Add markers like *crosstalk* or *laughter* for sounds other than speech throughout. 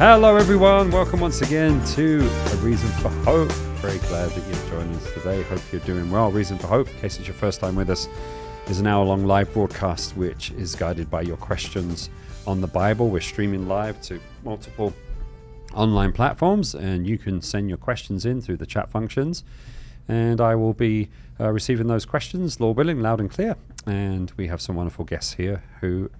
Hello, everyone. Welcome once again to A Reason for Hope. Very glad that you've joined us today. Hope you're doing well. Reason for Hope, in case it's your first time with us, is an hour long live broadcast which is guided by your questions on the Bible. We're streaming live to multiple online platforms, and you can send your questions in through the chat functions. And I will be uh, receiving those questions, Lord willing, loud and clear. And we have some wonderful guests here who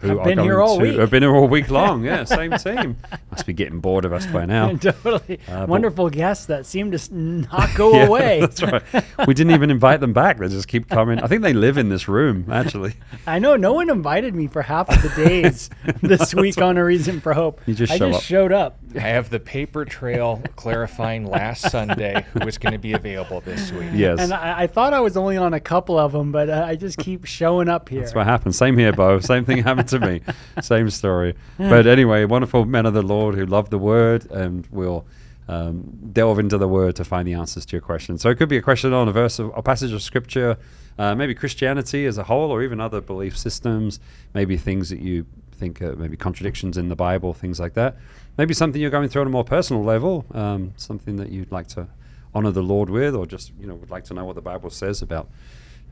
who Have been here all to, week. Have been here all week *laughs* long. Yeah, same team. Must be getting bored of us by now. *laughs* totally Uh, but- wonderful guests that seem to s- not go *laughs* Yeah, away. That's right. We didn't even invite them back. They just keep coming. I think they live in this room, actually. I know no one invited me for half of the days this week on a reason for hope. You just I show just up. showed up. I have the paper trail clarifying last Sunday who was going to be available this week. Yes. And I, I thought I was only on a couple of them, but uh, I just keep showing up here. That's what happened. Same here, Bo. Same thing happened to me. *laughs* Same story. But anyway, wonderful men of the Lord who love the word and will um, delve into the word to find the answers to your question. So it could be a question on a verse of a passage of scripture, uh, maybe Christianity as a whole, or even other belief systems, maybe things that you think are maybe contradictions in the Bible, things like that. Maybe something you're going through on a more personal level, um, something that you'd like to honor the Lord with, or just you know would like to know what the Bible says about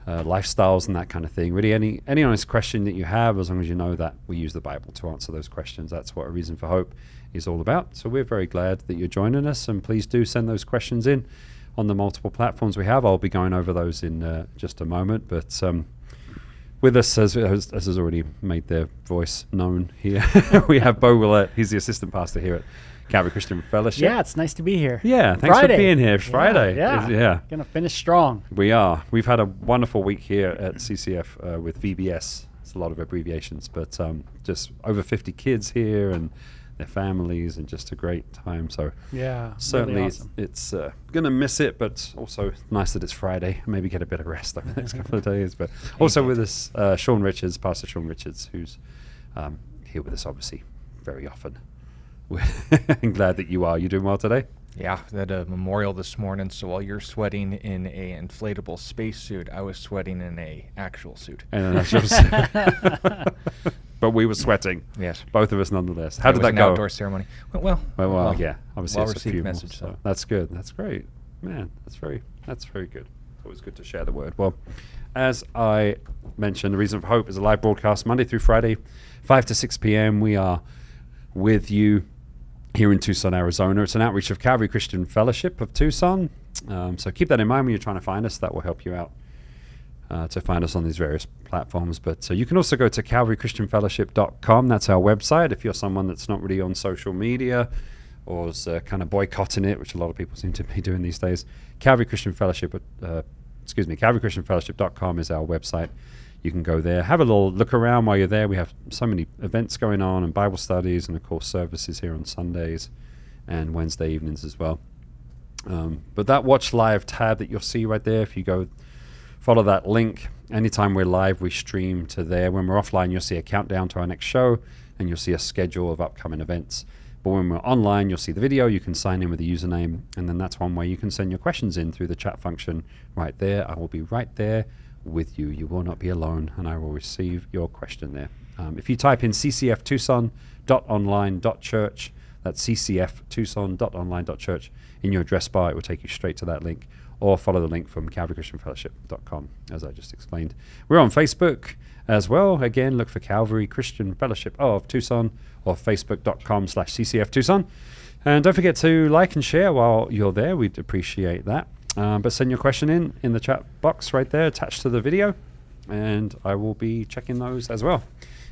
uh, lifestyles and that kind of thing. Really, any any honest question that you have, as long as you know that we use the Bible to answer those questions. That's what a reason for hope is all about. So we're very glad that you're joining us, and please do send those questions in on the multiple platforms we have. I'll be going over those in uh, just a moment, but. Um, with us, as, as, as has already made their voice known here, *laughs* we have Bo Willett. He's the assistant pastor here at Calvary Christian Fellowship. yeah, it's nice to be here. Yeah, thanks Friday. for being here. It's Yeah, Friday. Yeah, It's- yeah. Gonna finish strong. We are. We've had a wonderful week here at CCF uh, with VBS. It's a lot of abbreviations, but um, just over 50 kids here and their families, and just a great time. So Yeah, certainly really it's, awesome. it's uh, to miss it, but also nice that it's Friday. and *laughs* Maybe get a bit of rest over the next couple of days. But *laughs* also with us, uh, Sean Richards, Pastor Sean Richards, who's um, here with us obviously very often. *laughs* I'm glad that you are. You doing well today? Yeah, that a memorial this morning. So while you're sweating in a inflatable spacesuit, I was sweating in a actual suit. And that's *laughs* just *laughs* but we were sweating. Yes. Both of us nonetheless. How It did that an go? outdoor ceremony. Went well. Well, well, Well, yeah. Obviously, well it's a few more, message. so So that's good. That's great, man. That's very that's very good. It's always good to share the word. Well, as I mentioned, the reason for hope is a live broadcast Monday through Friday, five to six p.m. We are with you here in Tucson, Arizona. It's an outreach of Calvary Christian Fellowship of Tucson. Um, so keep that in mind when you're trying to find us. That will help you out uh, to find us on these various platforms. But uh, you can also go to calvarychristianfellowship.com. That's our website. If you're someone that's not really on social media or is uh, kind of boycotting it, which a lot of people *laughs* seem to be doing these days, Calvary Christian Fellowship, uh, excuse me, calvarychristianfellowship.com is our website. You can go there, have a little look around while you're there. We have so many events going on and Bible studies, and of course, services here on Sundays and Wednesday evenings as well. Um, but that watch live tab that you'll see right there, if you go follow that link, anytime we're live, we stream to there. When we're offline, you'll see a countdown to our next show and you'll see a schedule of upcoming events. But when we're online, you'll see the video. You can sign in with a username, and then that's one way you can send your questions in through the chat function right there. I will be right there with you. You will not be alone, and I will receive your question there. Um, if you type in ccftucson.online.church, that's ccftucson.online.church in your address bar, it will take you straight to that link, or follow the link from calvarychristianfellowship.com, as I just explained. We're on Facebook as well. Again, look for Calvary Christian Fellowship of Tucson or facebook.com slash ccftucson. And don't forget to like and share while you're there. We'd appreciate that. Um, but send your question in in the chat box right there attached to the video, and I will be checking those as well.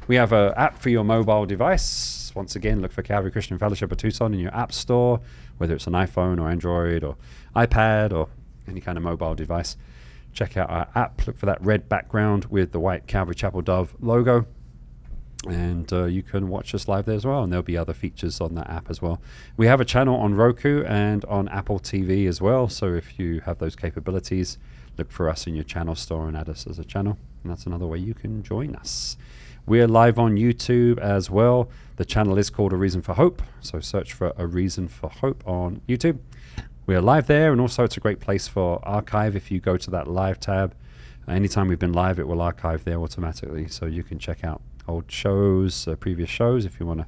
We have an app for your mobile device. Once again, look for Calvary Christian Fellowship of Tucson in your app store, whether it's an iPhone or Android or iPad or any kind of mobile device. Check out our app. Look for that red background with the white Calvary Chapel Dove logo. And uh, you can watch us live there as well. And there'll be other features on that app as well. We have a channel on Roku and on Apple TV as well. So if you have those capabilities, look for us in your channel store and add us as a channel. And that's another way you can join us. We're live on YouTube as well. The channel is called A Reason for Hope. So search for A Reason for Hope on YouTube. We are live there, and also it's a great place for archive. If you go to that live tab, anytime we've been live, it will archive there automatically. So you can check out old shows, uh, previous shows, if you want to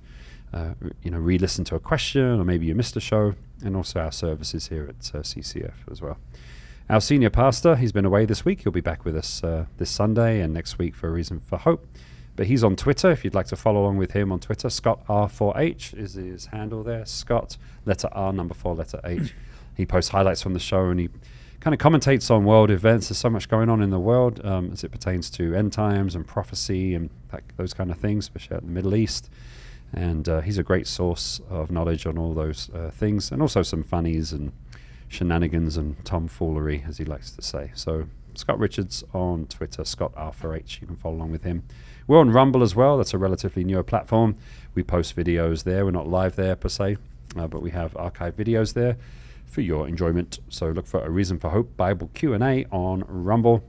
uh, you know, re-listen to a question, or maybe you missed a show, and also our services here at uh, CCF as well. Our senior pastor, he's been away this week. He'll be back with us uh, this Sunday and next week for a reason for hope. But he's on Twitter. If you'd like to follow along with him on Twitter, Scott R4H is his handle there. Scott, letter R, number four, letter H. he posts highlights from the show and he kind of commentates on world events. There's so much going on in the world um, as it pertains to end times and prophecy and that, those kind of things, especially out in the Middle East. And uh, he's a great source of knowledge on all those uh, things, and also some funnies and shenanigans and tomfoolery, as he likes to say. So Scott Richards on Twitter, Scott R4H. You can follow along with him. We're on Rumble as well. That's a relatively newer platform. We post videos there. We're not live there per se, uh, but we have archived videos there for your enjoyment. So look for a reason for hope Bible Q and A on Rumble.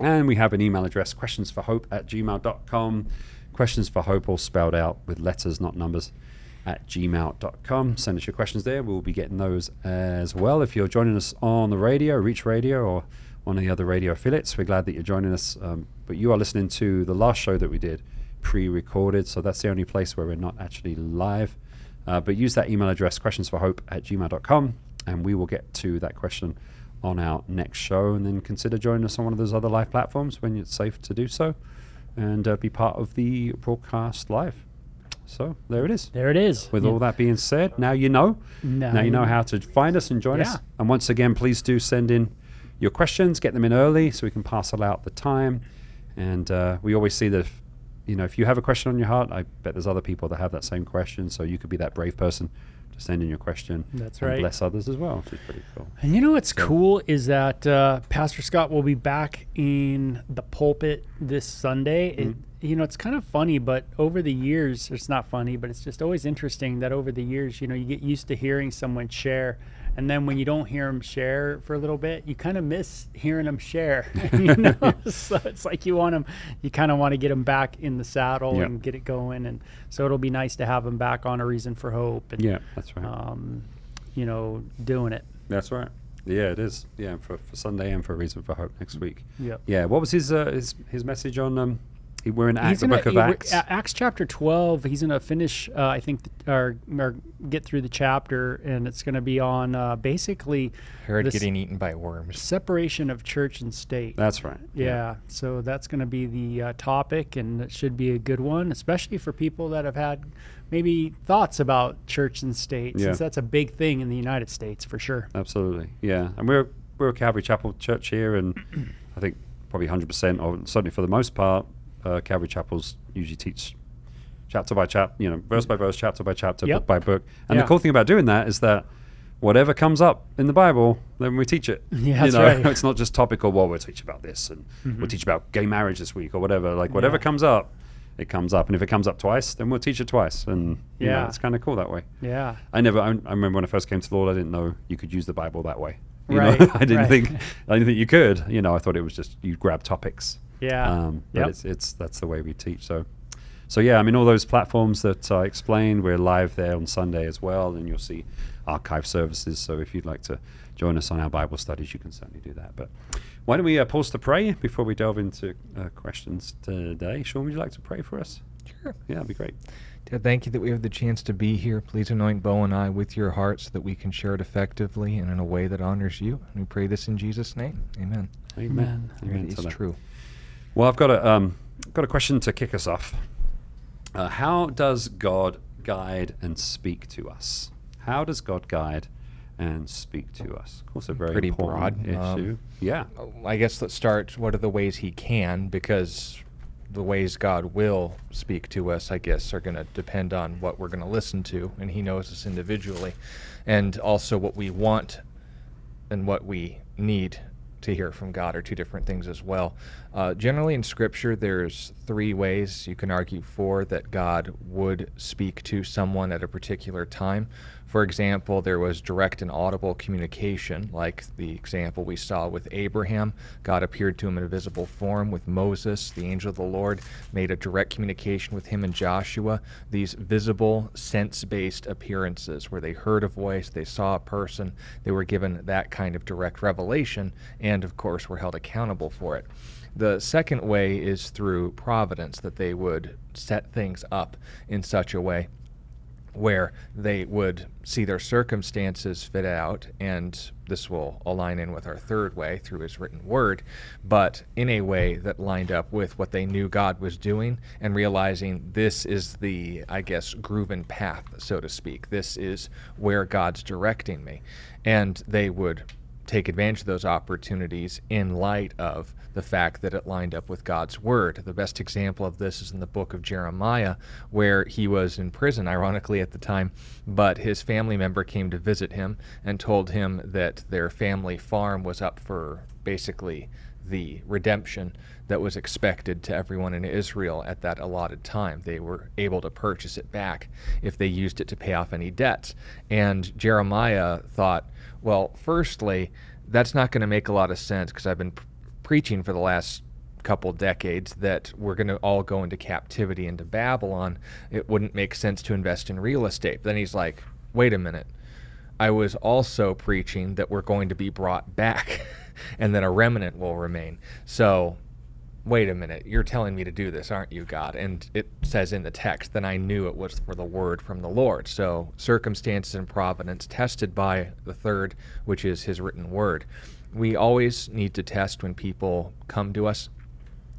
And we have an email address, questions for hope at gmail.com. Questions for hope, all spelled out with letters, not numbers, at gmail.com. Send us your questions there. We'll be getting those as well. If you're joining us on the radio, Reach Radio, or one of the other radio affiliates, we're glad that you're joining us. Um, but you are listening to the last show that we did pre recorded, so that's the only place where we're not actually live. Uh, but use that email address, questions for hope at gmail.com, and we will get to that question on our next show. And then consider joining us on one of those other live platforms when it's safe to do so and uh, be part of the broadcast live. So there it is. There it is. With Yeah. all that being said, now you know. Now Now you know how to find us and join us. And once again, please do send in your questions. Get them in early so we can parcel out the time. And uh, we always see that, if, you know, if you have a question on your heart, I bet there's other people that have that same question. So you could be that brave person send in your question. That's and right. Bless others as well, which is pretty cool. And you know what's So- cool is that uh, Pastor Scott will be back in the pulpit this Sunday. It, Mm-hmm. you know, it's kind of funny, but over the years, it's not funny, but it's just always interesting that over the years, you know, you get used to hearing someone share. And then when you don't hear them share for a little bit, you kind of miss hearing them share. *laughs* you *laughs* know, so it's like you want them, you kind of want to get them back in the saddle Yeah. and get it going. And so it'll be nice to have them back on a reason for hope. And, Yeah, that's right. um, you know, doing it. That's right. Yeah, it is. Yeah, for, for Sunday and for a reason for hope next week. Yeah. Yeah. What was his uh, his his message on? Um, we're in Act, the gonna- book of he- Acts. Acts chapter 12. He's going to finish, uh, I think, th- or, or get through the chapter, and it's going to be on uh, basically Herod getting eaten by worms. separation of church and state. That's right. yeah, so that's going to be the uh, topic, and it should be a good one, especially for people that have had maybe thoughts about church and state, Yeah. since that's a big thing in the United States for sure. Absolutely. Yeah. And we're we're a Calvary Chapel church here, and *clears throat* I think probably 100 percent, or certainly for the most part, uh, Calvary Chapels usually teach chapter by chapter, you know, verse by verse, chapter by chapter, Yep. book by book. And Yeah. the cool thing about doing that is that whatever comes up in the Bible, then we teach it. *laughs* Yeah, you know, right. *laughs* it's not just topical. Well, we'll teach about this, and we'll teach about gay marriage this week, or whatever. Like whatever Yeah. comes up, it comes up, and if it comes up twice, then we'll teach it twice, and you know, Yeah. it's kind of cool that way. Yeah. I never. I, I remember when I first came to the Lord, I didn't know you could use the Bible that way. You Right, know, *laughs* I didn't right. think. I didn't think you could. You know, I thought it was just you grab topics. Yeah. Um, but Yep. it's it's that's the way we teach. So, so yeah. I mean, all those platforms that I explained, we're live there on Sunday as well, and you'll see archive services. So if you'd like to join us on our Bible studies, you can certainly do that. But why don't we uh, pause to pray before we delve into uh, questions today? Sean, would you like to pray for us? Sure. Yeah, that'd be great. Dad, thank you that we have the chance to be here. Please anoint Bo and I with your heart so that we can share it effectively and in a way that honors you. And we pray this in Jesus' name. Amen. Amen. Amen. It to is that. true. Well, I've got a um, got a question to kick us off. Uh, how does God guide and speak to us? How does God guide and speak to us? Of course, a very Pretty broad, um, issue. yeah, Oh, I guess let's start. What are the ways he can? Because the ways God will speak to us, I guess, are going to depend on what we're going to listen to, and He knows us individually, and also what we want and what we need to hear from God are two different things as well. Uh, generally, in Scripture, there's three ways you can argue for that God would speak to someone at a particular time. For example, there was direct and audible communication, like the example we saw with Abraham. God appeared to him in a visible form. With Moses, the angel of the Lord made a direct communication with him and Joshua. These visible, sense based appearances where they heard a voice, they saw a person, they were given that kind of direct revelation, and of course, were held accountable for it. The second way is through providence, that they would set things up in such a way where they would see their circumstances fit out, and this will align in with our third way through his written word, but in a way that lined up with what they knew God was doing and realizing this is the, I guess, grooven path, so to speak. This is where God's directing me. And they would take advantage of those opportunities in light of the fact that it lined up with God's word. The best example of this is in the book of Jeremiah, where he was in prison, ironically, at the time, but his family member came to visit him and told him that their family farm was up for basically the redemption that was expected to everyone in Israel at that allotted time. They were able to purchase it back if they used it to pay off any debts. And Jeremiah thought, well, firstly, that's not going to make a lot of sense because I've been preaching for the last couple decades that we're going to all go into captivity into Babylon. It wouldn't make sense to invest in real estate. But Then he's like, wait a minute. I was also preaching that we're going to be brought back *laughs* and that a remnant will remain. So wait a minute, you're telling me to do this, aren't you, God? And it says in the text, then I knew it was for the word from the Lord. So circumstances and providence tested by the third, which is his written word. We always need to test when people come to us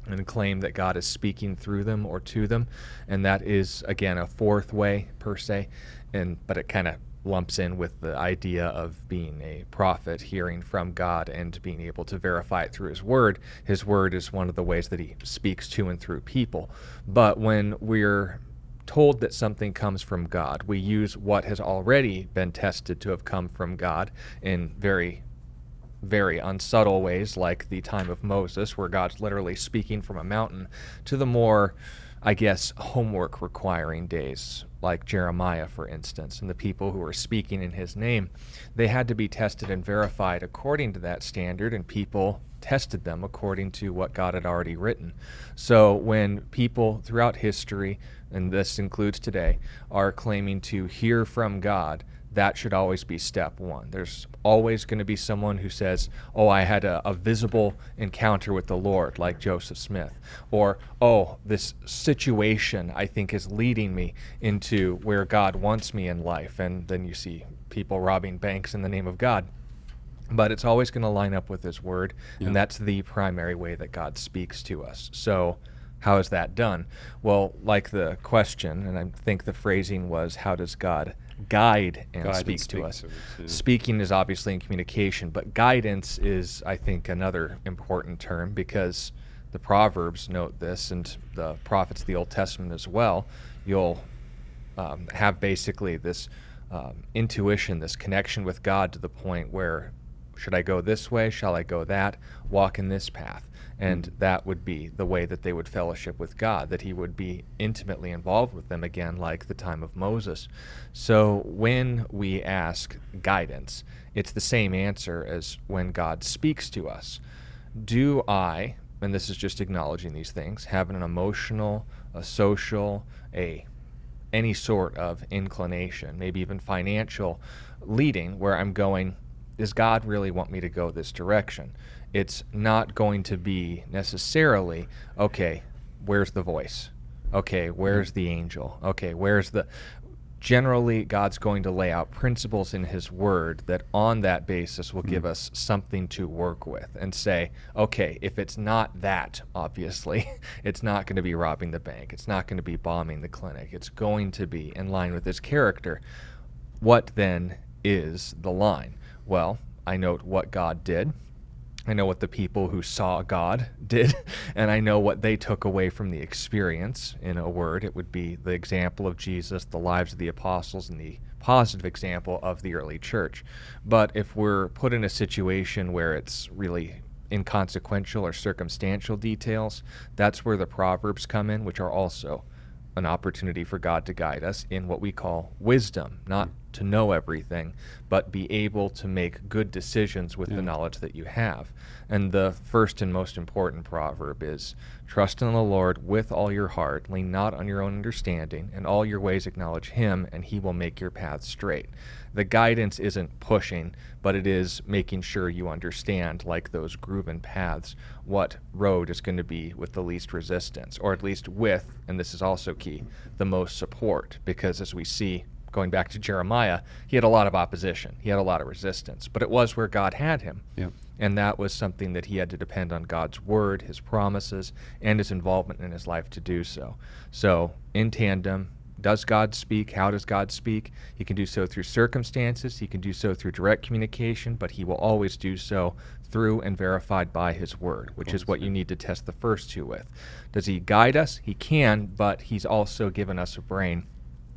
and claim that God is speaking through them or to them. And that is, again, a fourth way per se. And but it kind of lumps in with the idea of being a prophet, hearing from God, and being able to verify it through His Word. His Word is one of the ways that He speaks to and through people. But when we're told that something comes from God, we use what has already been tested to have come from God in very very unsubtle ways, like the time of Moses, where God's literally speaking from a mountain, to the more I guess, homework requiring days, like Jeremiah, for instance, and the people who were speaking in his name. They had to be tested and verified according to that standard, and people tested them according to what God had already written. So when people throughout history, and this includes today, are claiming to hear from God, that should always be step one. There's always going to be someone who says, Oh, I had a, a, visible encounter with the Lord, like Joseph Smith. Or, Oh, this situation I think is leading me into where God wants me in life. And then you see people robbing banks in the name of God. But it's always going to line up with His Word, yeah. and that's the primary way that God speaks to us. So, how is that done? Well, like the question, and I think the phrasing was, How does God guide and guide speak and to us. To Speaking is obviously in communication, but guidance is, I think, another important term because the Proverbs note this, and the prophets of the Old Testament as well. You'll um, have basically this um, intuition, this connection with God to the point where should I go this way? Shall I go that? Walk in this path. And mm. that would be the way that they would fellowship with God, that He would be intimately involved with them again, like the time of Moses. So when we ask guidance, it's the same answer as when God speaks to us. Do I, and this is just acknowledging these things, have an emotional, a social, a any sort of inclination, maybe even financial leading, where I'm going, does God really want me to go this direction? It's not going to be necessarily, okay, where's the voice? Okay, where's the angel? Okay, where's the. Generally, God's going to lay out principles in His Word that on that basis will mm give us something to work with and say, okay, if it's not that, obviously, *laughs* it's not going to be robbing the bank. It's not going to be bombing the clinic. It's going to be in line with His character. What then is the line? Well, I note what God did. I know what the people who saw God did, *laughs* and I know what they took away from the experience. In a word, it would be the example of Jesus, the lives of the apostles, and the positive example of the early church. But if we're put in a situation where it's really inconsequential or circumstantial details, that's where the Proverbs come in, which are also an opportunity for God to guide us in what we call wisdom, not to know everything, but be able to make good decisions with yeah. the knowledge that you have. And the first and most important proverb is trust in the Lord with all your heart, lean not on your own understanding, and all your ways acknowledge him, and he will make your path straight. The guidance isn't pushing, but it is making sure you understand, like those grooven paths, what road is going to be with the least resistance, or at least with, and this is also key, the most support. Because as we see going back to Jeremiah, he had a lot of opposition. He had a lot of resistance, but it was where God had him. Yep. And that was something that he had to depend on God's word, his promises, and his involvement in his life to do so. So, in tandem, does God speak? How does God speak? He can do so through circumstances, he can do so through direct communication, but he will always do so through and verified by his word, which is what you need to test the first two with. Does he guide us? He can, but he's also given us a brain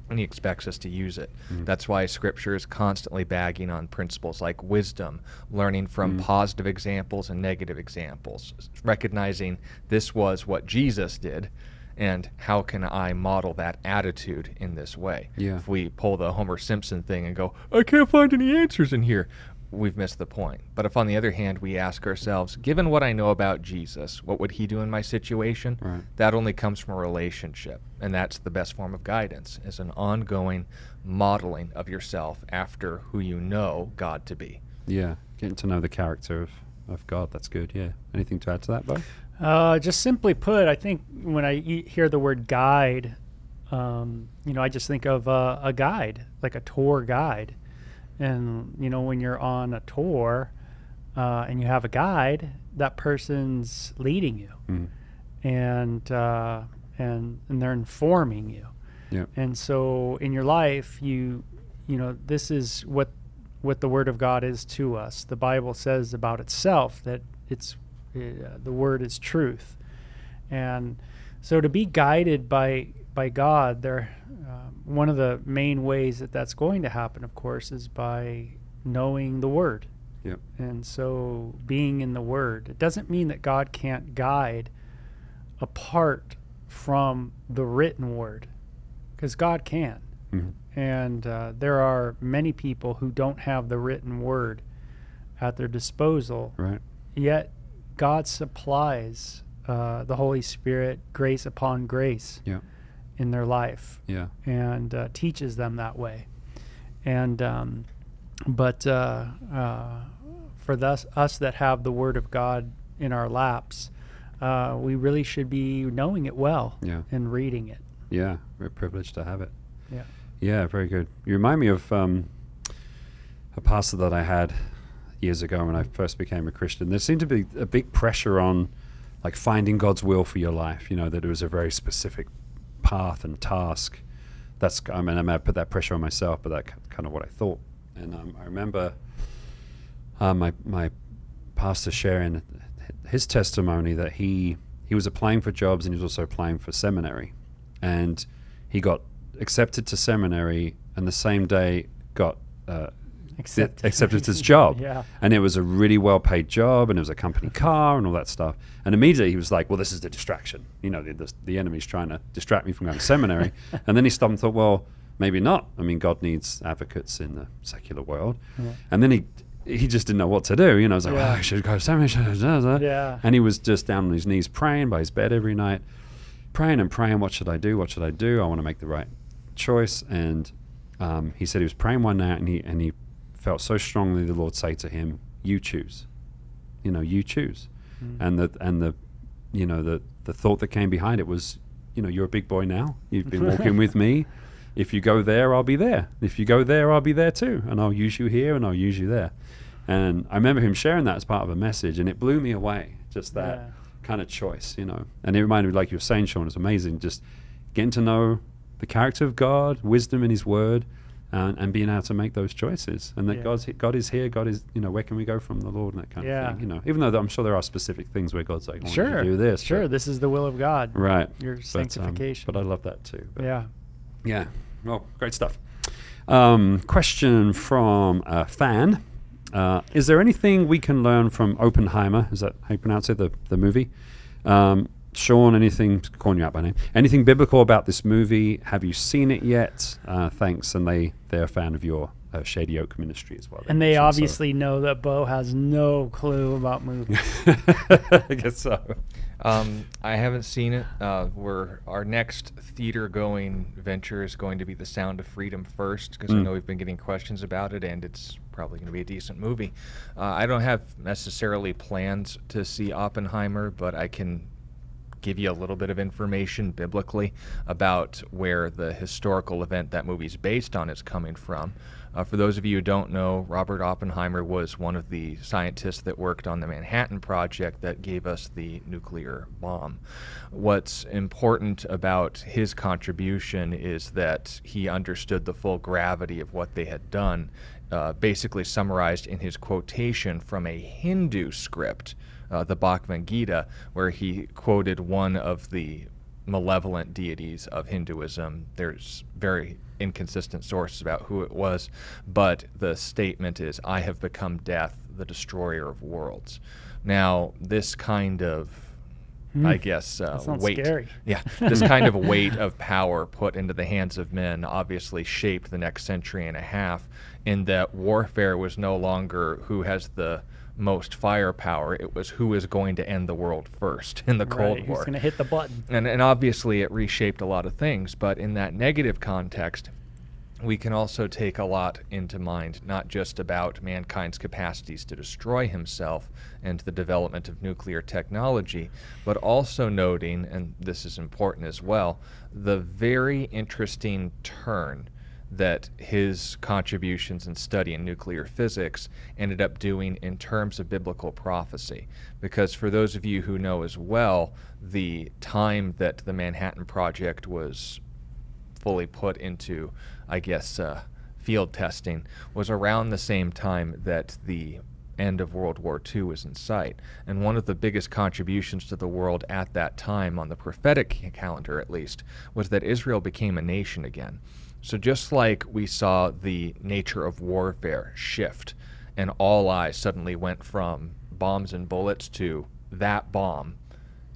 and he expects us to use it. Mm. That's why scripture is constantly bagging on principles like wisdom, learning from Mm. positive examples and negative examples, recognizing this was what Jesus did and how can I model that attitude in this way? Yeah. If we pull the Homer Simpson thing and go, I can't find any answers in here, we've missed the point. But if on the other hand we ask ourselves, given what I know about Jesus, what would he do in my situation? Right. That only comes from a relationship, and that's the best form of guidance, is an ongoing modeling of yourself after who you know God to be. Yeah. Getting to know the character of, of God. That's good. Yeah. Anything to add to that, Bo? Uh, just simply put, I think when I e- hear the word guide, um, you know, I just think of uh, a guide, like a tour guide. And, you know, when you're on a tour uh, and you have a guide, that person's leading you Mm. and, uh, and, and they're informing you. Yeah. And so in your life, you, you know, this is what, what the Word of God is to us. The Bible says about itself that it's uh, the Word is truth, and so to be guided by by God, there, um, one of the main ways that that's going to happen, of course, is by knowing the Word. Yep. And so being in the Word, it doesn't mean that God can't guide apart from the written Word, because God can. Mhm. And uh, there are many people who don't have the written Word at their disposal, Right. yet God supplies uh, the Holy Spirit grace upon grace Yeah. In their life Yeah. and uh, teaches them that way. And um, but uh, uh, for thus, us that have the Word of God in our laps, uh, we really should be knowing it well Yeah. and reading it. Yeah. We're privileged to have it. Yeah. Yeah, very good. You remind me of um, a pastor that I had years ago when I first became a Christian. There seemed to be a big pressure on, like, finding God's will for your life. You know, that it was a very specific path and task. That's, I mean, I may have put that pressure on myself, but that's kind of what I thought. And um, I remember uh, my my pastor sharing his testimony that he he was applying for jobs and he was also applying for seminary, and he got accepted to seminary and the same day got uh, Accepted. accepted to his job. *laughs* Yeah. And it was a really well paid job and it was a company *laughs* car and all that stuff. And immediately he was like, well, this is the distraction. You know, the, the, the enemy's trying to distract me from going to seminary. *laughs* and then he stopped and thought, well, maybe not. I mean, God needs advocates in the secular world. Yeah. And then he he just didn't know what to do. You know, I was like, Yeah. oh, I should go to seminary. should I do that?" Yeah. And he was just down on his knees praying by his bed every night, praying and praying, what should I do? What should I do? I want to make the right choice. And um, he said he was praying one night and he, and he felt so strongly the Lord say to him, you choose. You know, you choose. Mm. And the, and the, you know, the, the thought that came behind it was, you know, you're a big boy now. You've been walking with me. If you go there, I'll be there. If you go there, I'll be there too. And I'll use you here and I'll use you there. And I remember him sharing that as part of a message, and it blew me away. Just that Yeah. kind of choice, you know. And it reminded me, like you were saying, Sean, it's amazing. Just getting to know the character of God, wisdom in His Word, and, and being able to make those choices. And that Yeah. God's God is here. God is, you know, where can we go from the Lord and that kind Yeah. of thing. You know, even though I'm sure there are specific things where God's like, I want you Sure. to do this. Sure. but- This is the will of God. right. Your But, um, sanctification. But, I love that too. But yeah. yeah. Well, great stuff. Um, question from a fan. Uh, is there anything we can learn from Oppenheimer? Is that how you pronounce it, the, the movie? Um, Sean, anything, calling you out by name, anything biblical about this movie? Have you seen it yet? Uh, thanks. And they, they're a fan of your uh, Shady Oak ministry as well. And they mentioned, so- obviously know that Bo has no clue about movies. *laughs* I guess so. Um, I haven't seen it. Uh, we're, our next theater going venture is going to be The Sound of Freedom first, because I Mm. know we've been getting questions about it, and it's probably going to be a decent movie. Uh, I don't have necessarily plans to see Oppenheimer, but I can give you a little bit of information biblically about where the historical event that movie's based on is coming from. Uh, for those of you who don't know, Robert Oppenheimer was one of the scientists that worked on the Manhattan Project that gave us the nuclear bomb. What's important about his contribution is that he understood the full gravity of what they had done, uh, basically summarized in his quotation from a Hindu script, uh, the Bhagavad Gita, where he quoted one of the malevolent deities of Hinduism. There's very inconsistent sources about who it was, but the statement is, I have become death, the destroyer of worlds. Now, this kind of I guess uh, weight. scary. *laughs* Yeah, *laughs* this kind of weight of power put into the hands of men obviously shaped the next century and a half. In that warfare was no longer who has the most firepower; it was who is going to end the world first in the Cold right, War. Who's going to hit the button? And, and obviously, it reshaped a lot of things. But in that negative context, we can also take a lot into mind, not just about mankind's capacities to destroy himself and the development of nuclear technology, but also noting, and this is important as well, the very interesting turn that his contributions and study in nuclear physics ended up doing in terms of biblical prophecy. Because for those of you who know as well, the time that the Manhattan Project was fully put into, I guess, uh, field testing was around the same time that the end of World War II was in sight. And one of the biggest contributions to the world at that time, on the prophetic calendar at least, was that Israel became a nation again. So just like we saw the nature of warfare shift, and all eyes suddenly went from bombs and bullets to that bomb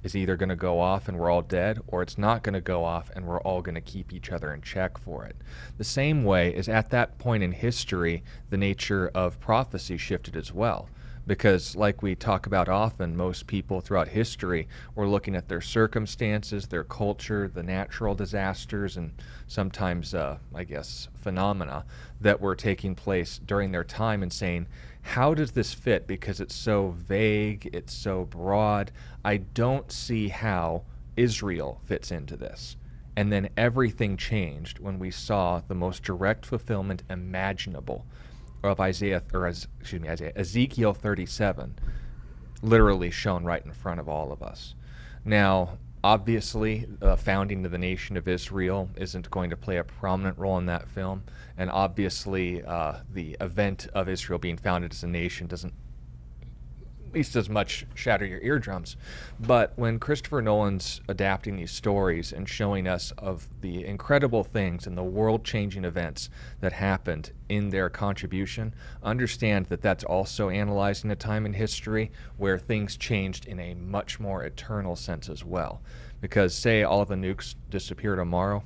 is either going to go off and we're all dead, or it's not going to go off and we're all going to keep each other in check for it. The same way is at that point in history, the nature of prophecy shifted as well. Because, like we talk about often, most people throughout history were looking at their circumstances, their culture, the natural disasters, and sometimes, uh, I guess, phenomena that were taking place during their time and saying, how does this fit? Because it's so vague, it's so broad. I don't see how Israel fits into this. And then everything changed when we saw the most direct fulfillment imaginable of Isaiah, or excuse me, Isaiah, Ezekiel 37, literally shown right in front of all of us. Now, obviously, the founding of the nation of Israel isn't going to play a prominent role in that film, and obviously, uh, the event of Israel being founded as a nation doesn't least as much shatter your eardrums. But when Christopher Nolan's adapting these stories and showing us of the incredible things and the world-changing events that happened in their contribution, understand that that's also analyzing a time in history where things changed in a much more eternal sense as well. Because say all the nukes disappear tomorrow,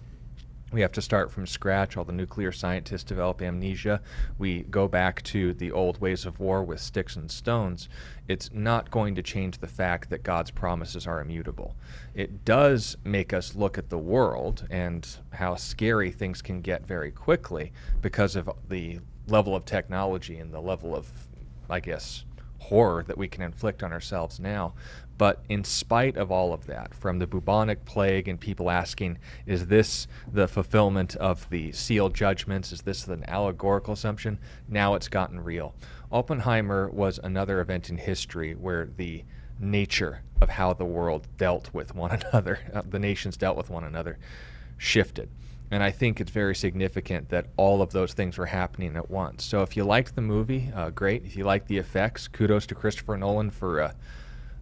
we have to start from scratch. All the nuclear scientists develop amnesia. We go back to the old ways of war with sticks and stones. It's not going to change the fact that God's promises are immutable. It does make us look at the world and how scary things can get very quickly because of the level of technology and the level of, I guess, horror that we can inflict on ourselves now. But in spite of all of that, from the bubonic plague and people asking, is this the fulfillment of the sealed judgments? Is this an allegorical assumption? Now it's gotten real. Oppenheimer was another event in history where the nature of how the world dealt with one *laughs* another, uh, the nations dealt with one another, shifted. And I think it's very significant that all of those things were happening at once. So if you liked the movie, uh, great. If you liked the effects, kudos to Christopher Nolan for, uh,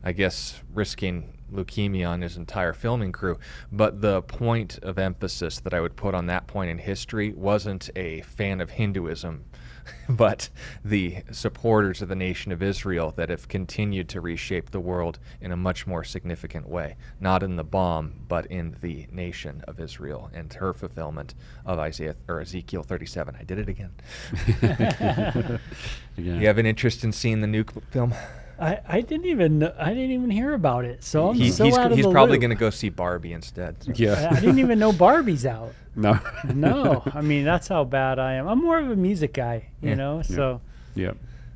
I guess, risking leukemia on his entire filming crew. But the point of emphasis that I would put on that point in history wasn't a fan of Hinduism, *laughs* but the supporters of the nation of Israel that have continued to reshape the world in a much more significant way. Not in the bomb, but in the nation of Israel and her fulfillment of Isaiah or Ezekiel 37. I did it again. *laughs* *laughs* Again. You have an interest in seeing the nuke film? I, I didn't even I didn't even hear about it. So I'm He- so he's out of he's the probably going to go see Barbie instead. so. Yeah. I, I didn't even know Barbie's out. *laughs* No. No, *laughs* I mean that's how bad I am. I'm more of a music guy, you Yeah. know. So Yeah.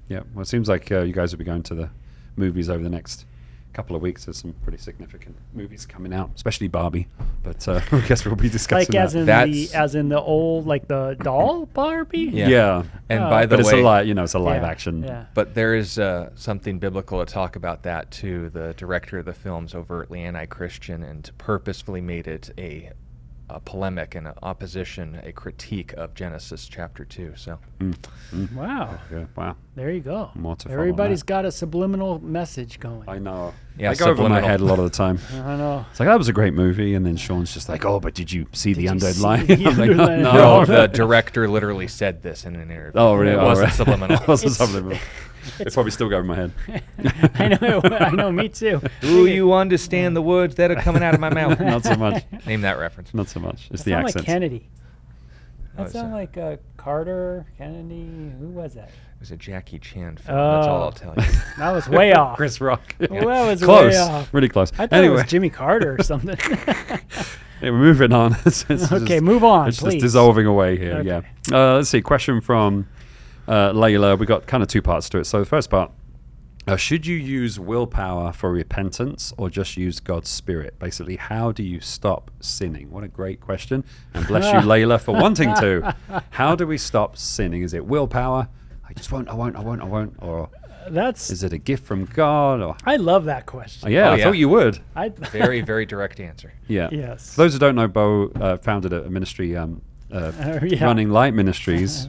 Yeah. Well, it seems like uh, you guys will be going to the movies over the next couple of weeks, there's some pretty significant movies coming out, especially Barbie. But uh, *laughs* I guess we'll be discussing Like as that. in That's- the as in the old like the doll Barbie. Yeah. yeah. And Oh. by the but it's way, a live, you know, it's a live Yeah, action. Yeah. But there is uh, something biblical to talk about that too. The director of the film's overtly anti-Christian and purposefully made it a, a polemic and an opposition, a critique of Genesis chapter two. So Mm, mm. Wow. Yeah, Wow. There you go. More to follow on Everybody's that. got a subliminal message going. I know. Yeah, I go over my head a lot of the time. *laughs* I know. It's like that was a great movie, and then Sean's just like, "Oh, but did you see the you undead see line?" the *laughs* like, underline? no, no, Oh. the *laughs* director literally said this in an interview. Oh, really? It Oh, wasn't right. subliminal. it wasn't subliminal. It probably still go over my head. *laughs* I know. I know. Me too. Do you understand the words that are coming out of my mouth? *laughs* Not so much. Name that reference. Not so much. It's That the sound accent. like Kennedy. Oh, That it's sound a- like uh, Carter, Kennedy. Who was that? It was a Jackie Chan film. That's all Oh. I'll tell you. *laughs* That was way off. Chris Rock. Well, that was way close. off. Really close. I thought anyway, it was Jimmy Carter or something. Yeah, we're moving on. It's- it's Okay, just- move on, It's please. just dissolving away here. Okay. Yeah. Uh, let's see. Question from uh, Layla. We got kind of two parts to it. So the first part. Uh, should you use willpower for repentance or just use God's Spirit? Basically, how do you stop sinning? What a great question. And bless you, *laughs* Layla, for wanting to. How do we stop sinning? Is it willpower? I just won't, I won't, I won't, I won't. Or That's. is it a gift from God? Or I love that question. Oh, yeah, Oh, I yeah. thought you would. I, *laughs* Very, very direct answer. Yeah. Yes. For those who don't know, Bo uh, founded a, a ministry, um, uh, Uh, *laughs* yeah. Running Light Ministries,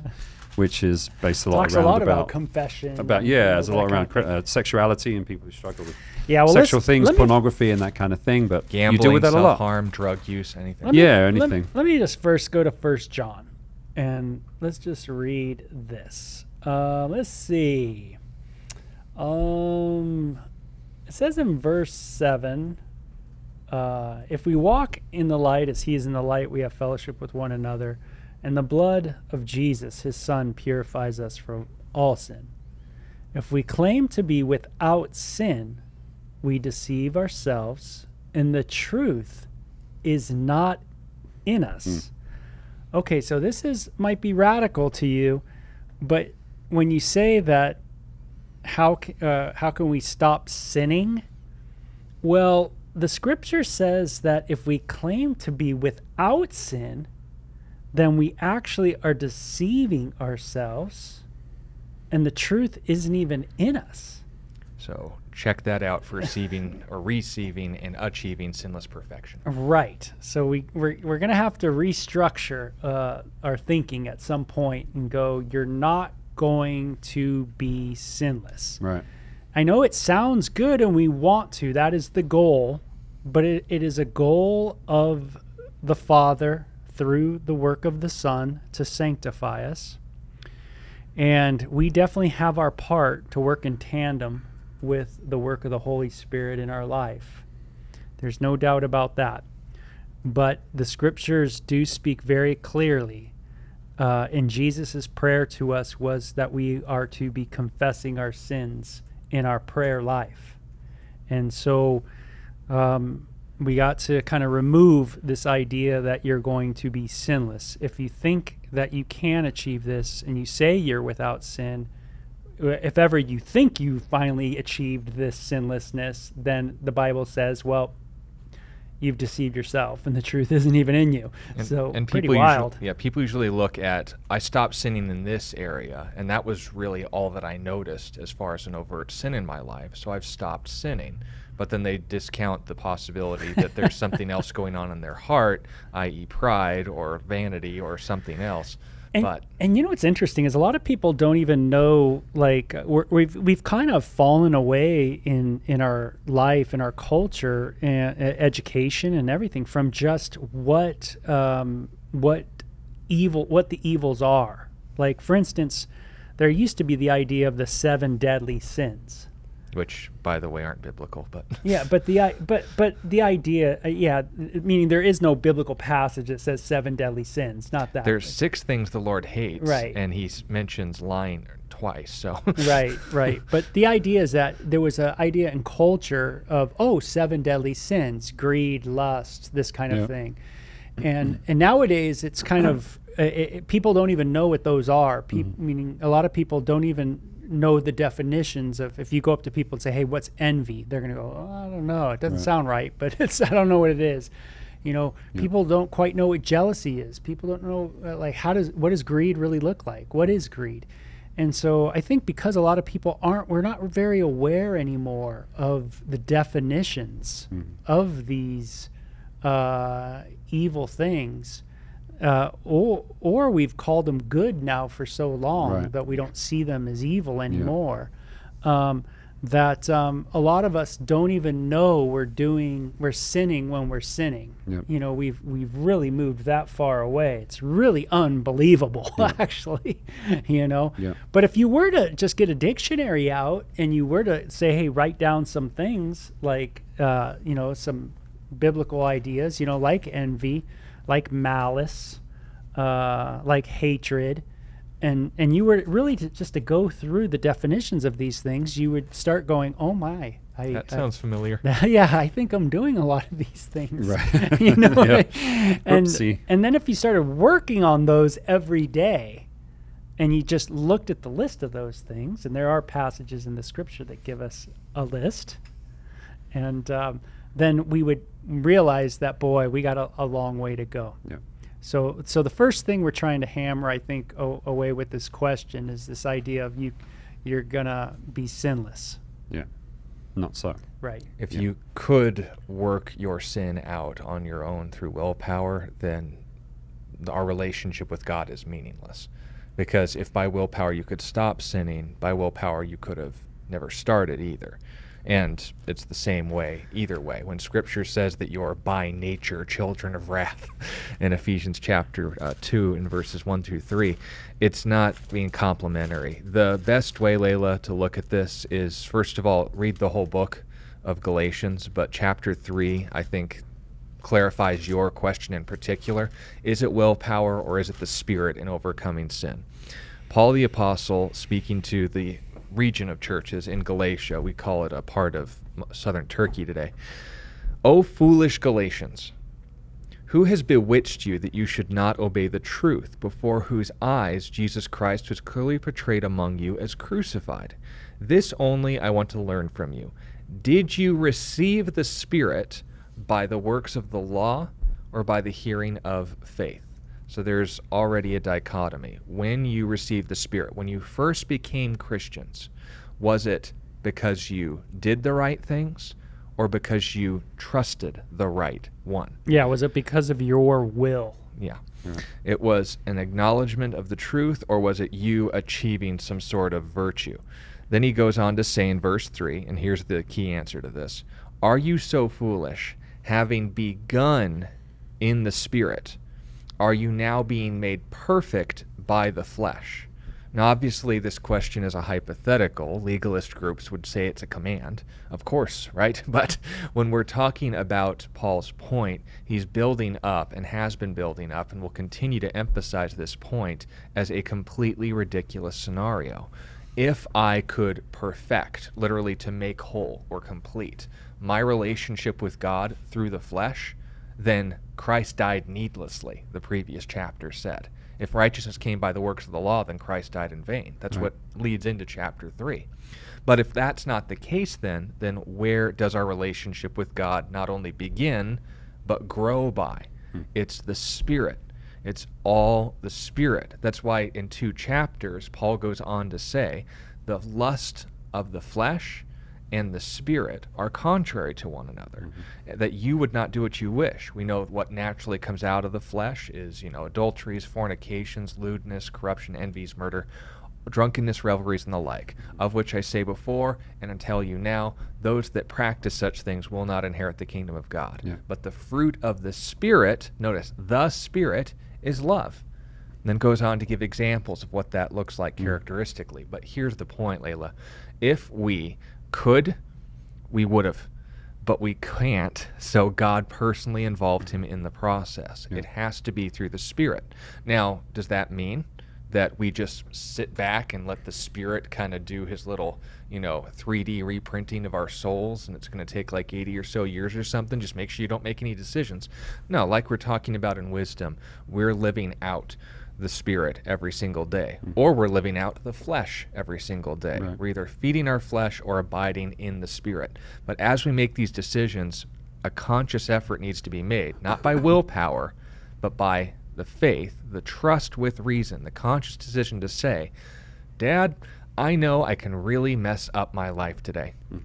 which is based a lot talks a around lot about, about, confession. about yeah, all there's a lot around of uh, sexuality and people who struggle with yeah, well, sexual things, pornography, and that kind of thing. But Gambling, you deal with that a lot. self-harm, drug use, anything. Let me- Yeah, let- anything. Let, me just first go to First John, and let's just read this. Uh, let's see. Um, it says in verse seven, uh, "If we walk in the light as He is in the light, we have fellowship with one another, and the blood of Jesus, His Son, purifies us from all sin. If we claim to be without sin, we deceive ourselves, and the truth is not in us. Okay, so this is might be radical to you, but when you say that, how uh, how can we stop sinning? Well, the scripture says that if we claim to be without sin, then we actually are deceiving ourselves, and the truth isn't even in us. So check that out for receiving *laughs* or receiving and achieving sinless perfection. Right. So we we're, we're going to have to restructure uh, our thinking at some point and go. You're not going to be sinless. Right. I know it sounds good and we want to. That is the goal, but it, it is a goal of the Father through the work of the Son to sanctify us. And we definitely have our part to work in tandem with the work of the Holy Spirit in our life. There's no doubt about that. But the scriptures do speak very clearly. Uh, and Jesus' prayer to us was that we are to be confessing our sins in our prayer life. And so um, we got to kind of remove this idea that you're going to be sinless. If you think that you can achieve this and you say you're without sin, uh, if ever you think you finally achieved this sinlessness, then the Bible says, well, you've deceived yourself and the truth isn't even in you. And, so and pretty wild. Usually, yeah, people usually look at I stopped sinning in this area, and that was really all that I noticed as far as an overt sin in my life. So I've stopped sinning. But then they discount the possibility that there's *laughs* something else going on in their heart, i.e., pride or vanity or something else. And, but and you know what's interesting is a lot of people don't even know like we're, we've we've kind of fallen away in in our life in our culture and uh, education and everything from just what um, what evil what the evils are. Like for instance, there used to be the idea of the seven deadly sins. Which, by the way, aren't biblical. But *laughs* Yeah, but the i- but but the idea, uh, yeah, meaning there is no biblical passage that says seven deadly sins. Not that. there's six things the Lord hates, Right. And He mentions lying twice. So *laughs* right, right. But the idea is that there was an idea in culture of oh, seven deadly sins: greed, lust, this kind of Yeah. thing. And and nowadays it's kind of uh, it, it- people don't even know what those are. Pe- Meaning a lot of people don't even know the definitions of if you go up to people and say, "Hey, what's envy?" They're going to go, oh, "I don't know. It doesn't Right. sound right, but *laughs* it's I don't know what it is." You know, Yeah. people don't quite know what jealousy is. People don't know uh, like how does what does greed really look like? What is greed? And so I think because a lot of people aren't, we're not very aware anymore of the definitions Mhm. of these uh, evil things, uh, or or we've called them good now for so long Right. that we don't see them as evil anymore. Um, that um, a lot of us don't even know we're doing we're sinning when we're sinning. Yep. You know, we've we've really moved that far away. It's really unbelievable, *laughs* actually. You know, Yeah. but if you were to just get a dictionary out and you were to say, hey, write down some things like, uh, you know, some biblical ideas, you know, like envy, like malice, uh, like hatred, and and you were really to, just to go through the definitions of these things, you would start going, oh my. I, That I- sounds familiar. *laughs* yeah, I think I'm doing a lot of these things. Right. *laughs* you know, *laughs* Yeah. and Oopsie. and then if you started working on those every day, and you just looked at the list of those things, and there are passages in the scripture that give us a list, and um, then we would realize that boy, we got a, a long way to go. Yeah. So, so the first thing we're trying to hammer, I think, o- away with this question is this idea of you, you're gonna be sinless, Yeah. Not so. right? If Yeah. you could work your sin out on your own through willpower, then our relationship with God is meaningless. Because if by willpower you could stop sinning, by willpower you could have never started either. And it's the same way, either way. When Scripture says that you're by nature children of wrath *laughs* in Ephesians chapter uh, 2 and verses 1 through 3, it's not being complimentary. The best way, Layla, to look at this is first of all, read the whole book of Galatians, but chapter 3, I think, clarifies your question in particular. Is it willpower or is it the Spirit in overcoming sin? Paul the Apostle, speaking to the region of churches in Galatia, we call it a part of southern Turkey today. O foolish Galatians, who has bewitched you that you should not obey the truth, before whose eyes Jesus Christ was clearly portrayed among you as crucified? This only I want to learn from you. Did you receive the Spirit by the works of the law or by the hearing of faith? So there's already a dichotomy. When you received the Spirit, when you first became Christians, was it because you did the right things or because you trusted the right one? Yeah, was it because of your will? Yeah. Right. It was an acknowledgement of the truth, or was it you achieving some sort of virtue? Then he goes on to say in verse 3, and here's the key answer to this Are you so foolish, having begun in the Spirit? Are you now being made perfect by the flesh? Now, obviously, this question is a hypothetical. Legalist groups would say it's a command. Of course, *laughs* right? But when we're talking about Paul's point, he's building up and has been building up and will continue to emphasize this point as a completely ridiculous scenario. If I could perfect, literally to make whole or complete, my relationship with God through the flesh, then Christ died needlessly, the previous chapter said. If righteousness came by the works of the law, then Christ died in vain. That's Right. what leads into chapter 3. But if that's not the case, then, then where does our relationship with God not only begin, but grow by? Hmm. It's the Spirit. It's all the Spirit. That's why in two chapters, Paul goes on to say the lust of the flesh and the spirit are contrary to one another mm-hmm. that you would not do what you wish we know what naturally comes out of the flesh is you know adulteries fornications lewdness corruption envies murder drunkenness revelries and the like of which i say before and i tell you now those that practice such things will not inherit the kingdom of god Yeah. but the fruit of the spirit notice the spirit is love and then goes on to give examples of what that looks like mm. characteristically. But here's the point, Layla. If we could, we would have. But we can't, so God personally involved him in the process. Yeah. It has to be through the Spirit. Now, does that mean that we just sit back and let the Spirit kind of do his little, you know, 3D reprinting of our souls and it's going to take like 80 or so years or something? Just make sure you don't make any decisions. No, like we're talking about in wisdom, we're living out the spirit every single day, mm-hmm. or we're living out the flesh every single day. Right. We're either feeding our flesh or abiding in the spirit. But as we make these decisions, a conscious effort needs to be made, not by *laughs* willpower, but by the faith, the trust with reason, the conscious decision to say, Dad, I know I can really mess up my life today. Hmm.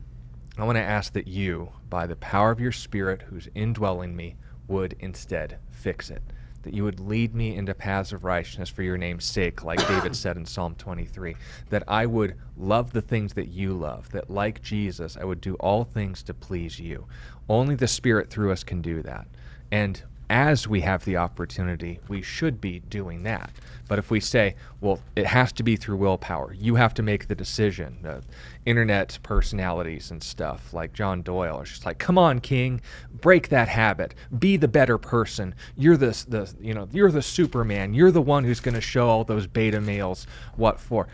I want to ask that you, by the power of your Spirit who's indwelling me, would instead fix it. That you would lead me into paths of righteousness for your name's sake, like David said in Psalm 23. That I would love the things that you love. That, like Jesus, I would do all things to please you. Only the Spirit through us can do that. And as we have the opportunity, we should be doing that. But if we say, well, it has to be through willpower, you have to make the decision. Uh, internet personalities and stuff like John Doyle are just like, come on, King, break that habit, be the better person. You're the, the you know, you're the Superman. You're the one who's going to show all those beta males what for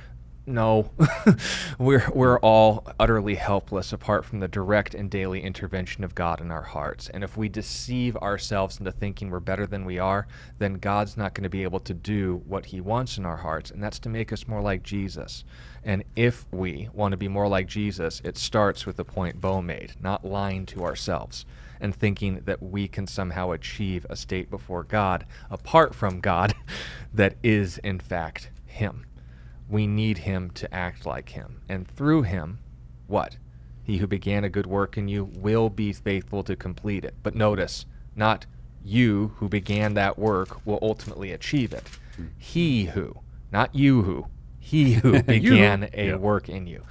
no. *laughs* We're we're all utterly helpless apart from the direct and daily intervention of God in our hearts. And if we deceive ourselves into thinking we're better than we are then God's not going to be able to do what he wants in our hearts and that's to make us more like Jesus. And if we want to be more like Jesus it starts with the point Bo made not lying to ourselves and thinking that we can somehow achieve a state before God apart from God *laughs* that is in fact him we need him to act like him. And through him, what? He who began a good work in you will be faithful to complete it. But notice, not you who began that work will ultimately achieve it. Hmm. He who, not you who, he *laughs* who began a work in you.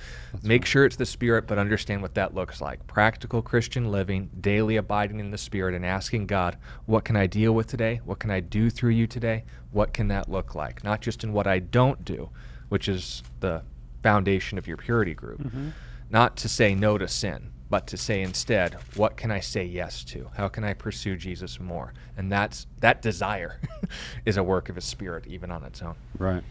Make sure it's the Spirit, but understand what that looks like. Practical Christian living, daily abiding in the Spirit, and asking God, what can I deal with today? What can I do through you today? What can that look like? Not just in what I don't do, which is the foundation of your purity group. Not to say no to sin, but to say instead, what can I say yes to? How can I pursue Jesus more? And that's that desire *laughs* is a work of his spirit even on its own. Right.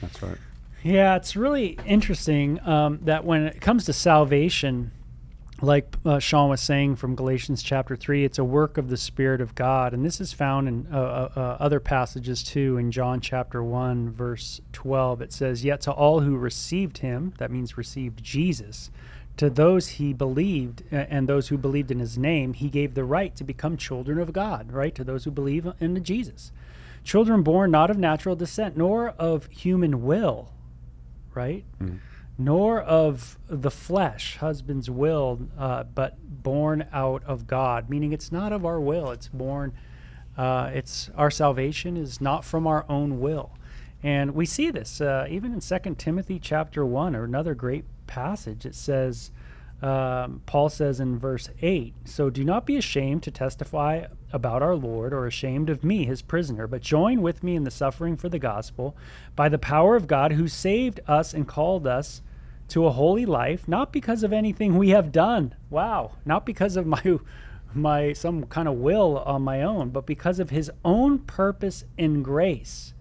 That's right. Yeah, it's really interesting um, that when it comes to salvation, like uh, Sean was saying from Galatians chapter 3, it's a work of the Spirit of God. And this is found in uh, uh, uh, other passages too. In John chapter 1, verse 12, it says, Yet to all who received him, that means received Jesus, to those he believed and those who believed in his name, he gave the right to become children of God, right? To those who believe in Jesus. Children born not of natural descent, nor of human will, right? Nor of the flesh, husband's will, uh, but born out of God. Meaning, it's not of our will. It's born. Uh, it's our salvation is not from our own will, and we see this uh, even in Second Timothy chapter one, or another great passage. It says, um, Paul says in verse eight, "So do not be ashamed to testify about our Lord, or ashamed of me, his prisoner, but join with me in the suffering for the gospel, by the power of God, who saved us and called us." To a holy life, not because of anything we have done. Wow, not because of my *laughs* my some kind of will on my own, but because of his own purpose and grace.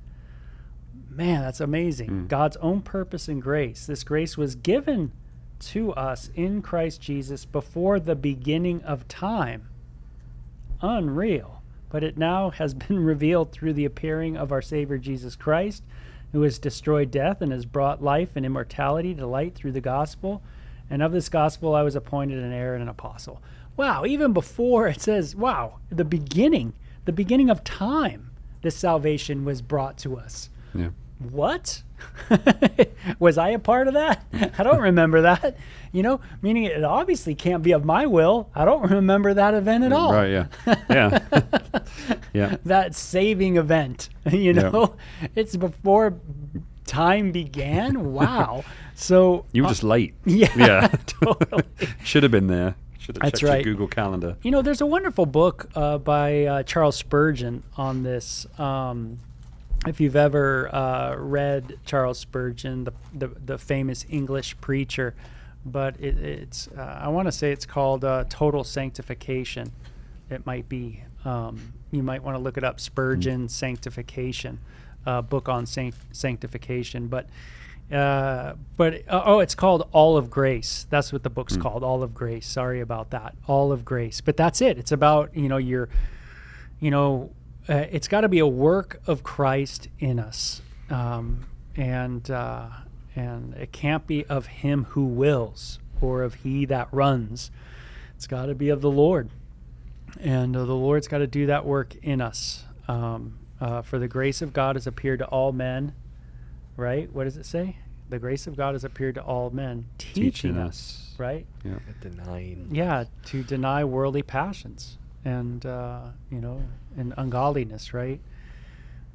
Man, that's amazing. Mm. God's own purpose and grace. This grace was given to us in Christ Jesus before the beginning of time. Unreal. But it now has *laughs* been revealed through the appearing of our Savior Jesus Christ, who has destroyed death and has brought life and immortality to light through the gospel. And of this gospel I was appointed an heir and an apostle. Wow, even before it says, wow, the beginning, the beginning of time, this salvation was brought to us. Yeah. What? *laughs* was I a part of that? *laughs* I don't remember that. You know, meaning it obviously can't be of my will. I don't remember that event at all. Right. Yeah. Yeah. *laughs* yeah. that saving event. You Yeah. know, it's before time began. Wow. So You were uh, just late. yeah, Yeah. totally. Should have been there. Should have That's checked right. your Google Calendar. You know, there's a wonderful book uh, by uh, Charles Spurgeon on this. Um, if you've ever uh, read Charles Spurgeon, the, the the famous English preacher, but it, it's uh, I want to say it's called uh, Total Sanctification. It might be. Um, you might want to look it up. Spurgeon Sanctification, uh, book on sanct- sanctification, but. Uh, but uh, oh, it's called All of Grace. That's what the book's called, All of Grace. Sorry about that, All of Grace. But that's it. It's about you know your, you know, uh, it's got to be a work of Christ in us, um, and uh, and it can't be of him who wills or of he that runs. It's got to be of the Lord, and uh, the Lord's got to do that work in us. Um, uh, for the grace of God has appeared to all men, right? What does it say? The grace of God has appeared to all men, teaching, Teaching us, us. right? Yeah. Denying. yeah to deny worldly passions and uh, you know and ungodliness right?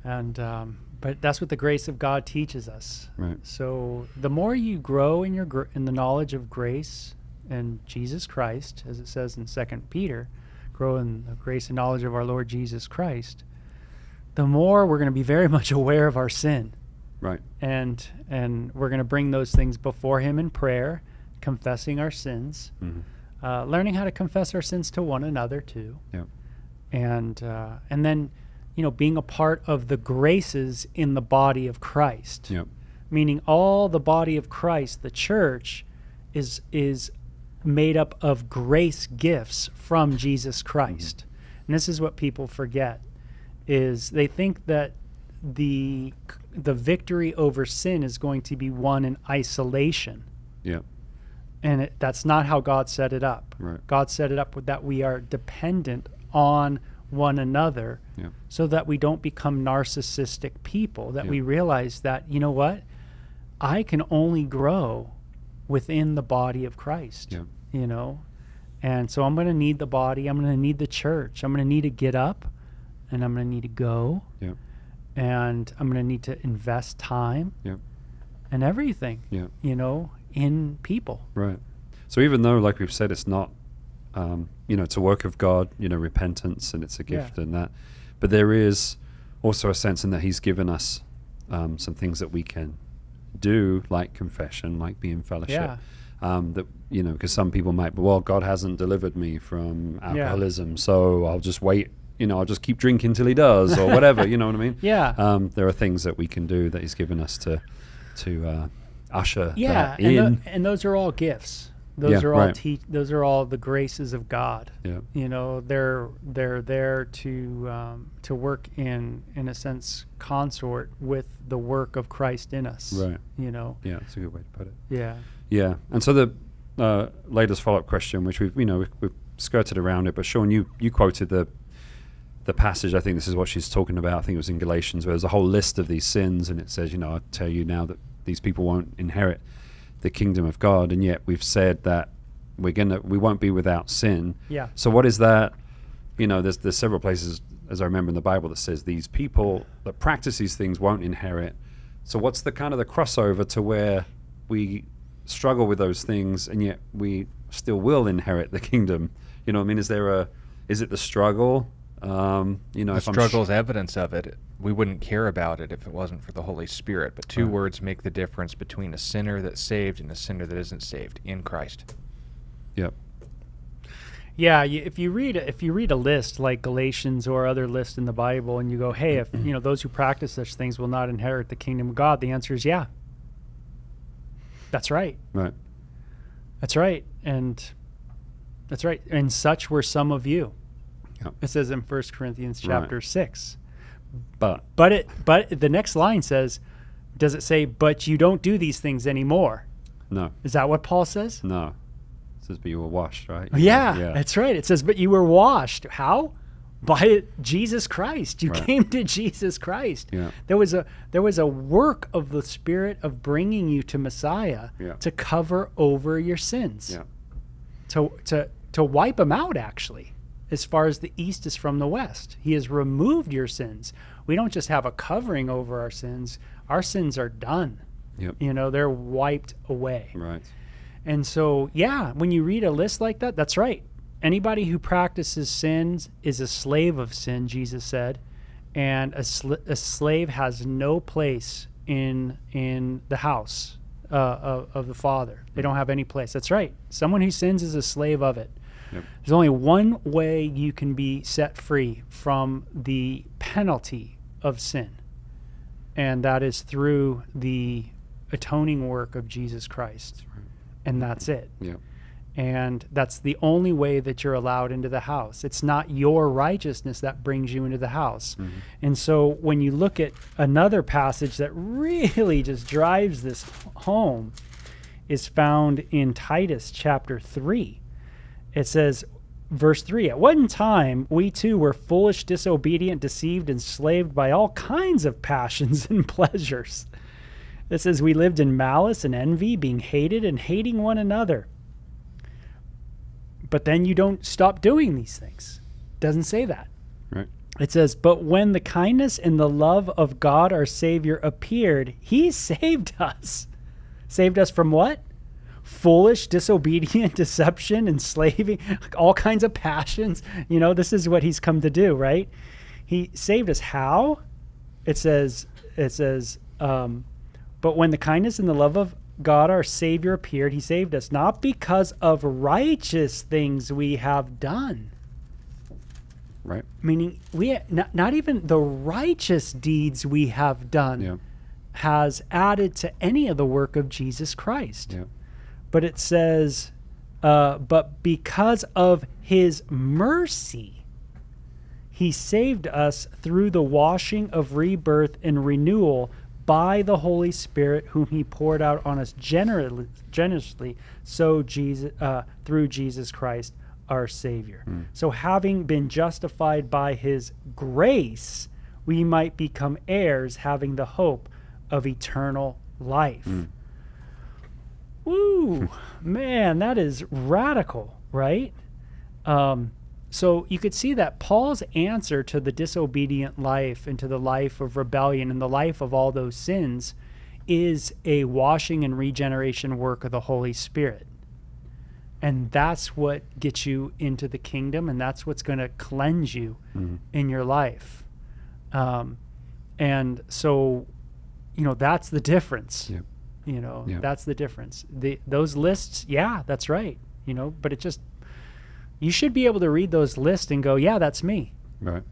And um, but that's what the grace of god teaches us. Right. so the more you grow in your gr- in the knowledge of grace and jesus christ as it says in second peter grow in the grace and knowledge of our lord jesus christ the more we're going to be very much *laughs* aware of our sin. Right. and and we're going to bring those things before him in prayer confessing our sins. Hmm uh, learning how to confess our sins to one another too, Yep. and uh, and then, you know, being a part of the graces in the body of Christ. Yep. Meaning, all the body of Christ, the church, is is made up of grace gifts from Jesus Christ, and this is what people forget: is they think that the the victory over sin is going to be won in isolation Yep. And it, that's not how God set it up. Right. God set it up with that we are dependent on one another Yeah. so that we don't become narcissistic people, that Yeah. we realize that, you know what? I can only grow within the body of Christ, Yeah. you know? And so I'm going to need the body, I'm going to need the church, I'm going to need to get up and I'm going to need to go and I'm going to need to invest time and everything, Yeah. you know, in people. Right. So even though, like we've said, it's not, um, you know, it's a work of God, you know, repentance and it's a Yeah. gift and that, but there is also a sense in that He's given us um, some things that we can do, like confession, like be in fellowship. Yeah. Um, that you know, because some people might, well, God hasn't delivered me from alcoholism, so I'll just wait. You know, I'll just keep drinking till He does, or whatever. you know what I mean? *laughs* Yeah. Um, there are things that we can do that He's given us to to uh, usher yeah and, in. tho- and those are all gifts those Yeah, are all right. te- those are all the graces of god yeah. you know they're they're there to um, to work in in a sense consort with the work of christ in us Right. you know Yeah, it's a good way to put it. yeah Yeah, and so the uh, latest follow-up question, which we've you know we've, we've skirted around it, but Sean, you you quoted the the passage. I think this is what she's talking about. I think it was in Galatians, where there's a whole list of these sins, and it says, you know, I tell you now that these people won't inherit the kingdom of God, and yet we've said that we're gonna we won't be without sin. yeah So what is that? You know, there's there's several places, as I remember in the Bible, that says these people that practice these things won't inherit. So what's the kind of the crossover to where we struggle with those things and yet we still will inherit the *laughs* kingdom? You know, what I mean, is there a is it the struggle? Um, you know, The if I'm sh- struggle is evidence of it. We wouldn't care about it if it wasn't for the Holy Spirit. But two Right. words make the difference between a sinner that's saved and a sinner that isn't saved in Christ. Yep. yeah if you read if you read a list like galatians or other lists in the bible and you go hey if you know those who practice such things will not inherit the kingdom of god the answer is yeah that's right Right. That's right. And that's right. And such were some of you. Yep. It says in 1 Corinthians Right. chapter 6. But But it but the next line says does it say but you don't do these things anymore? no, Is that what Paul says? no. It says, but you were washed, right? Oh, Yeah, Yeah. that's right. It says but you were washed. How? By Jesus Christ. You Right. came to Jesus Christ. Yeah. There was a there was a work of the spirit of bringing you to Messiah Yeah. to cover over your sins. Yeah. to to to wipe them out actually as far as the east is from the west. He has removed your sins. We don't just have a covering over our sins. Our sins are done. Yep. you know they're wiped away. Right. and so yeah when you read a list like that that's right. Anybody who practices sins is a slave of sin jesus said. And a, sl- a slave has no place in in the house uh, of, of the father. They don't have any place. That's right. Someone who sins is a slave of it Yep. there's only one way you can be set free from the penalty of sin and that is through the atoning work of jesus christ right. and that's it Yeah. And that's the only way that you're allowed into the house. It's not your righteousness that brings you into the house. Mm-hmm. And so when you look at another passage that really just drives this home, is found in Titus chapter 3. It says, verse 3 At one time, we too were foolish, disobedient, deceived, enslaved by all kinds of passions *laughs* and pleasures. It says, We lived in malice and envy, being hated and hating one another. But then you don't stop doing these things. Doesn't say that. Right. It says, But when the kindness and the love of God our Savior appeared, He *laughs* saved us. Saved us from what? Foolish, disobedient, *laughs* deception, enslaving, all kinds of passions. You know, this is what He's come to do, right? He saved us. How? It says, it says, um, but when the kindness and the love of God our Savior appeared, He saved us, not because of righteous things we have done Right. meaning we not, not even the righteous deeds we have done Yeah. has added to any of the work of Jesus Christ. Yeah. But it says, uh, but because of his mercy, he saved us through the washing of rebirth and renewal by the Holy Spirit, whom he poured out on us generously, generously so Jesus, uh, through Jesus Christ, our Savior. So, having been justified by his grace, we might become heirs, having the hope of eternal life. Woo, man, that is radical, right? Um, so you could see that Paul's answer to the disobedient life and to the life of rebellion and the life of all those sins is a washing and regeneration work of the Holy Spirit. And that's what gets you into the kingdom, and that's what's going to cleanse you in your life. Um, and so, you know, that's the difference. Yeah. You know, Yeah. that's the difference. The those lists, yeah, that's right. You know, but it just you should be able to read those lists and go, yeah, that's me. Right.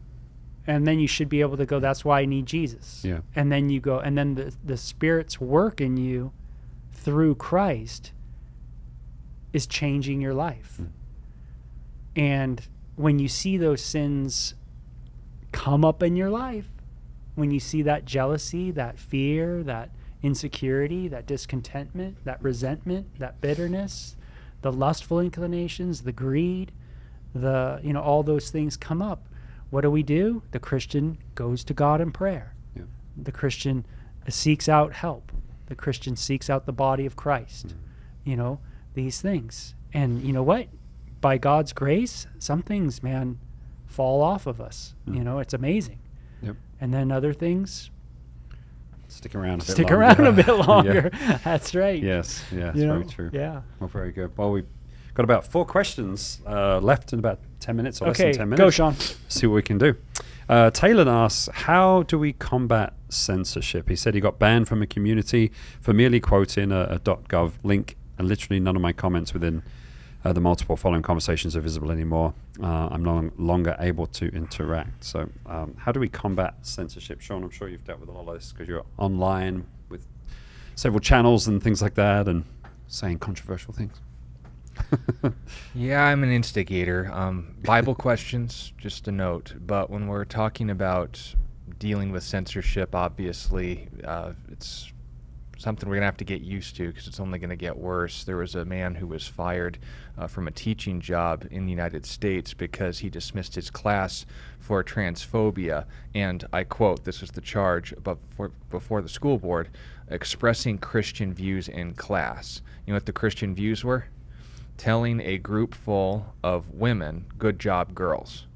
And then you should be able to go, that's why I need Jesus. Yeah. And then you go, and then the the Spirit's work in you through Christ is changing your life. Mm. And when you see those sins come up in your life, when you see that jealousy, that fear, that insecurity, that discontentment, that resentment, that bitterness, the lustful inclinations, the greed, the you know all those things come up. What do we do? The Christian goes to God in prayer. Yeah. The Christian seeks out help. The Christian seeks out the body of Christ. Mm-hmm. You know, these things. And you know what? By God's grace, some things, man, fall off of us. You know, it's amazing. Yep. And then other things Stick around a bit stick longer. around a bit *laughs* Yeah. longer. *laughs* That's right. Yes. Yeah. You very know? true. Yeah. Well, very good. Well, we've got about four questions uh, left in about 10 minutes or less than 10 minutes. go, Sean. See what we can do. Uh, Taylor asks, How do we combat censorship? He said he got banned from a community for merely quoting a, a .gov link, and literally none of my comments within uh, the multiple following conversations are visible anymore. Uh, I'm no longer able to interact. So, um, how do we combat censorship? Sean, I'm sure you've dealt with a lot of this because you're online with several channels and things like that and saying controversial things. *laughs* Yeah, I'm an instigator. Um, Bible *laughs* questions, just a note. But when we're talking about dealing with censorship, obviously, uh, it's something we're going to have to get used to because it's only going to get worse. There was a man who was fired uh, from a teaching job in the United States because he dismissed his class for transphobia. And I quote this is the charge before, before the school board expressing Christian views in class. You know what the Christian views were? telling a group full of women, good job, girls.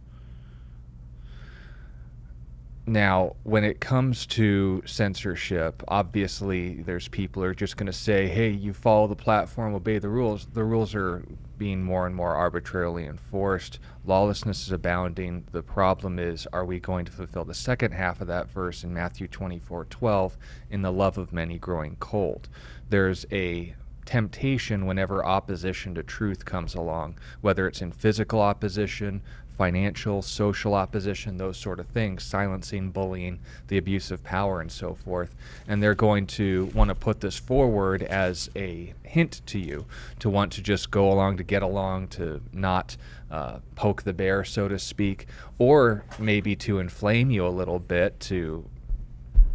Now, when it comes to censorship, obviously there's people who are just going to say, hey, you follow the platform, obey the rules. The rules are being more and more arbitrarily enforced. Lawlessness is abounding. The problem is, are we going to fulfill the second half of that verse in Matthew 24 12, in the love of many growing cold? There's a temptation whenever opposition to truth comes along, whether it's in physical opposition, financial, social opposition, those sort of things, silencing, bullying, the abuse of power, and so forth. And they're going to want to put this forward as a hint to you to want to just go along to get along, to not uh, poke the bear, so to speak, or maybe to inflame you a little bit to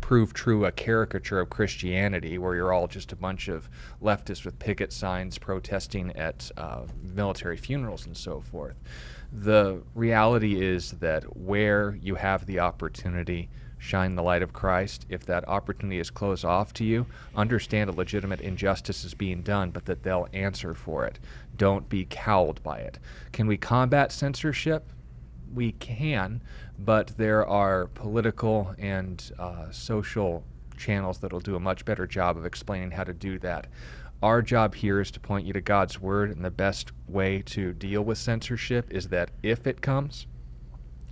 prove true a caricature of Christianity, where you're all just a bunch of leftists with picket signs protesting at uh, military funerals and so forth. The reality is that where you have the opportunity, shine the light of Christ. If that opportunity is closed off to you, understand a legitimate injustice is being done, but that they'll answer for it. Don't be cowed by it. Can we combat censorship? We can, but there are political and uh, social channels that'll do a much better job of explaining how to do that. Our job here is to point you to God's Word, and the best way to deal with censorship is that if it comes,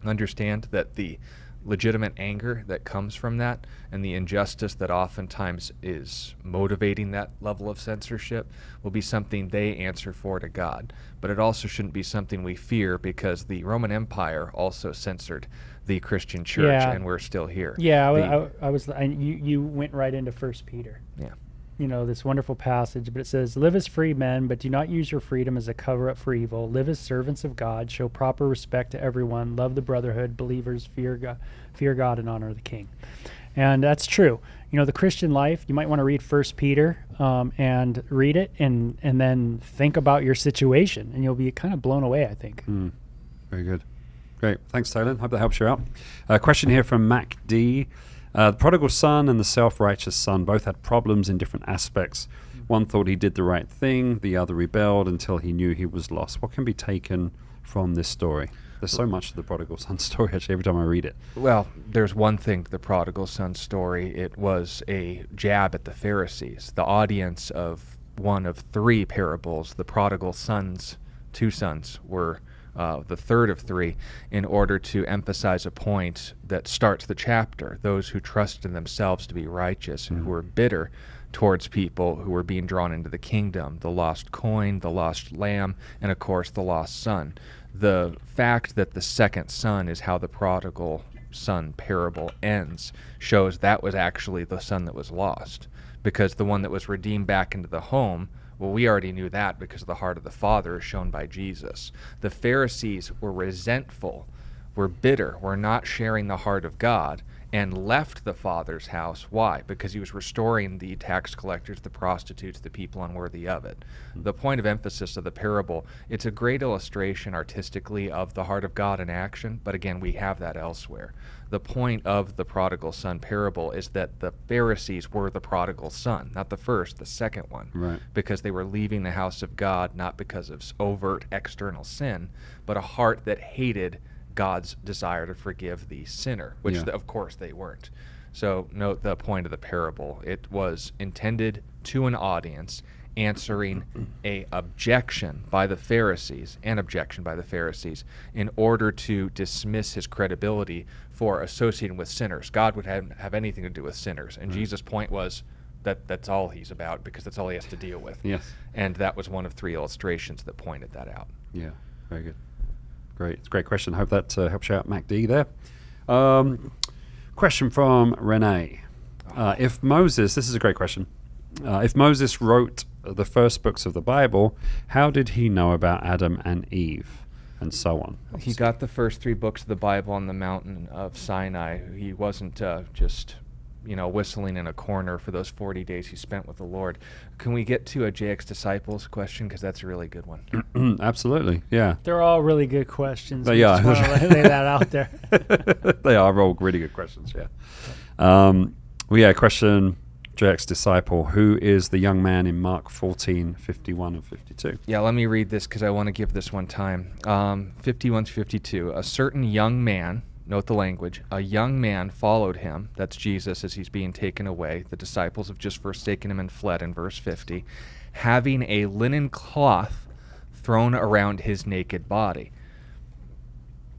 understand that the legitimate anger that comes from that and the injustice that oftentimes is motivating that level of censorship will be something they answer for to God. But it also shouldn't be something we fear because the Roman Empire also censored the Christian church Yeah. and we're still here. Yeah, I, The- I, I was. I, you you went right into First Peter. yeah. You know this wonderful passage, but it says, "Live as free men, but do not use your freedom as a cover up for evil. Live as servants of God. Show proper respect to everyone. Love the brotherhood. Believers fear God, fear God, and honor the King." And that's true. You know, the Christian life. You might want to read First Peter um, and read it, and and then think about your situation, and you'll be kind of blown away. I think. Mm, very good. Great. Thanks, Tolan. Hope that helps you out. A question here from Mac D. Uh, the prodigal son and the self righteous son both had problems in different aspects. One thought he did the right thing, the other rebelled until he knew he was lost. What can be taken from this story? There's so much to the prodigal son *laughs* story, actually, every time I read it. Well, there's one thing the prodigal son story. It was a jab at the Pharisees, the audience of one of three parables. The prodigal sons, two sons, were uh, the third of three, in order to emphasize a point that starts the chapter. Those who trust in themselves to be righteous and who are bitter towards people who were being drawn into the kingdom the lost coin, the lost lamb, and of course the lost son. The fact that the second son is how the prodigal son parable ends shows that was actually the son that was lost because the one that was redeemed back into the home well we already knew that because the heart of the father is shown by jesus. The pharisees were resentful were bitter were not sharing the heart of god and left the father's house. Why? Because he was restoring the tax collectors the prostitutes the people unworthy of it. Hmm. The point of emphasis of the parable it's a great illustration artistically of the heart of god in action but again we have that elsewhere the point of the prodigal son parable is that the Pharisees were the prodigal son, not the first, the second one. Right. Because they were leaving the house of God not because of overt external sin, but a heart that hated God's desire to forgive the sinner, which Yeah. of course they weren't. So note the point of the parable. It was intended to an audience answering a objection by the Pharisees, an objection by the Pharisees, in order to dismiss his credibility for associating with sinners. God would have, have anything to do with sinners. And Jesus' point was that that's all he's about because that's all he has to deal with. Yes. And that was one of three illustrations that pointed that out. Yeah, very good. Great. It's a great question. Hope that uh, helps you out, Mac D there. Um, question from Renee. Uh, if Moses, this is a great question. Uh, if Moses wrote the first books of the Bible, how did he know about Adam and Eve and so on? He got the first three books of the Bible on the mountain of Sinai. He wasn't uh, just, you know, whistling in a corner for those 40 days he spent with the Lord. Can we get to a JX Disciples question? Because that's a really good one. *clears throat* Absolutely. Yeah. They're all really good questions. They I are. just lay that out there. *laughs* they are all really good questions, yeah. Um, well, yeah, question JX Disciple Who is the young man in Mark 14, 51 and 52? Yeah, let me read this because I want to give this one time. Um, 51 to 52. A certain young man, note the language, a young man followed him. That's Jesus as he's being taken away. The disciples have just forsaken him and fled in verse 50, having a linen cloth thrown around his naked body.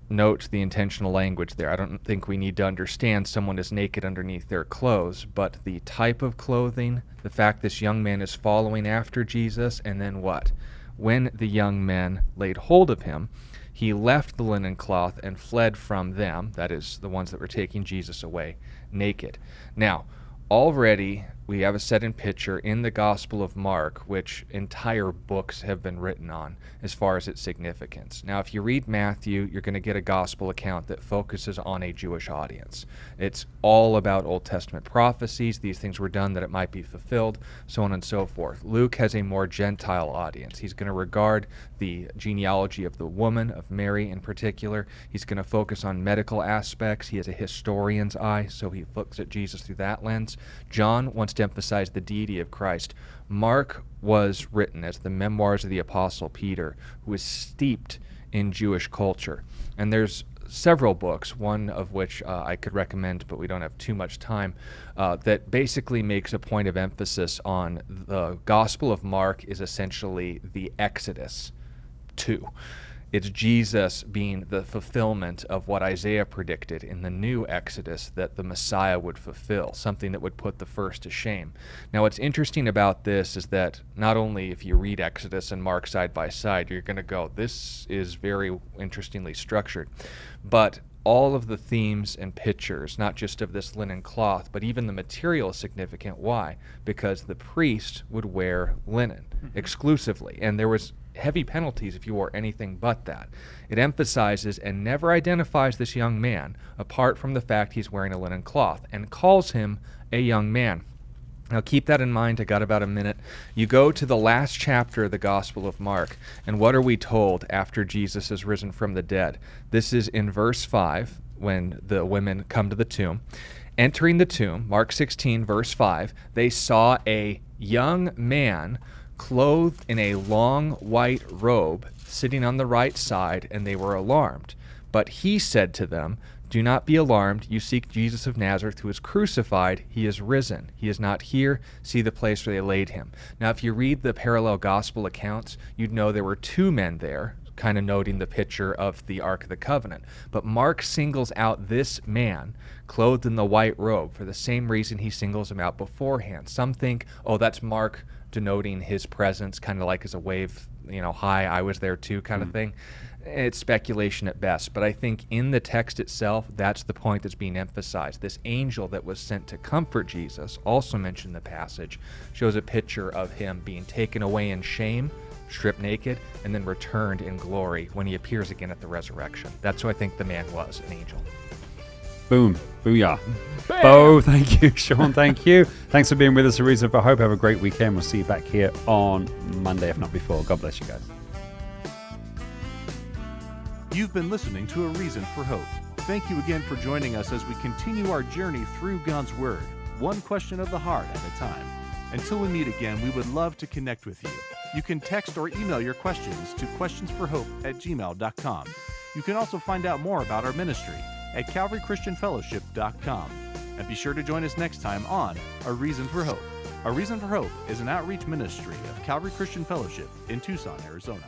Note the intentional language there. I don't think we need to understand someone is naked underneath their clothes, but the type of clothing, the fact this young man is following after Jesus, and then what? When the young men laid hold of him, he left the linen cloth and fled from them, that is, the ones that were taking Jesus away, naked. Now, already we have a set in picture in the Gospel of Mark, which entire books have been written on as far as its significance. Now, if you read Matthew, you're going to get a Gospel account that focuses on a Jewish audience. It's all about Old Testament prophecies, these things were done that it might be fulfilled, so on and so forth. Luke has a more Gentile audience. He's going to regard the genealogy of the woman, of Mary in particular. He's going to focus on medical aspects. He has a historian's eye, so he looks at Jesus through that lens. John wants emphasize the deity of Christ. Mark was written as the memoirs of the Apostle Peter, who is steeped in Jewish culture. And there's several books, one of which uh, I could recommend, but we don't have too much time, uh, that basically makes a point of emphasis on the Gospel of Mark is essentially the Exodus 2. It's Jesus being the fulfillment of what Isaiah predicted in the new Exodus that the Messiah would fulfill, something that would put the first to shame. Now, what's interesting about this is that not only if you read Exodus and Mark side by side, you're going to go, this is very interestingly structured. But all of the themes and pictures, not just of this linen cloth, but even the material is significant. Why? Because the priest would wear linen mm-hmm. exclusively, and there was heavy penalties if you wore anything but that. It emphasizes and never identifies this young man apart from the fact he's wearing a linen cloth and calls him a young man. Now, keep that in mind. I got about a minute. You go to the last chapter of the Gospel of Mark, and what are we told after Jesus is risen from the dead? This is in verse 5 when the women come to the tomb. Entering the tomb, Mark 16, verse 5, they saw a young man clothed in a long white robe, sitting on the right side, and they were alarmed. But he said to them, Do not be alarmed. You seek Jesus of Nazareth, who is crucified. He is risen. He is not here. See the place where they laid him. Now, if you read the parallel gospel accounts, you'd know there were two men there, kind of noting the picture of the Ark of the Covenant. But Mark singles out this man clothed in the white robe for the same reason he singles him out beforehand. Some think, oh, that's Mark denoting his presence, kind of like as a wave, you know, hi, I was there too, kind mm. of thing. It's speculation at best, but I think in the text itself, that's the point that's being emphasized. This angel that was sent to comfort Jesus, also mentioned in the passage, shows a picture of him being taken away in shame, stripped naked, and then returned in glory when he appears again at the resurrection. That's who I think the man was, an angel. Boom. Booyah. Bam. Bo, thank you. *laughs* Sean, thank you. Thanks for being with us. A Reason for Hope. Have a great weekend. We'll see you back here on Monday, if not before. God bless you guys. You've been listening to A Reason for Hope. Thank you again for joining us as we continue our journey through God's Word, one question of the heart at a time. Until we meet again, we would love to connect with you. You can text or email your questions to questionsforhope at gmail.com. You can also find out more about our ministry at calvarychristianfellowship.com. And be sure to join us next time on A Reason for Hope. A Reason for Hope is an outreach ministry of Calvary Christian Fellowship in Tucson, Arizona.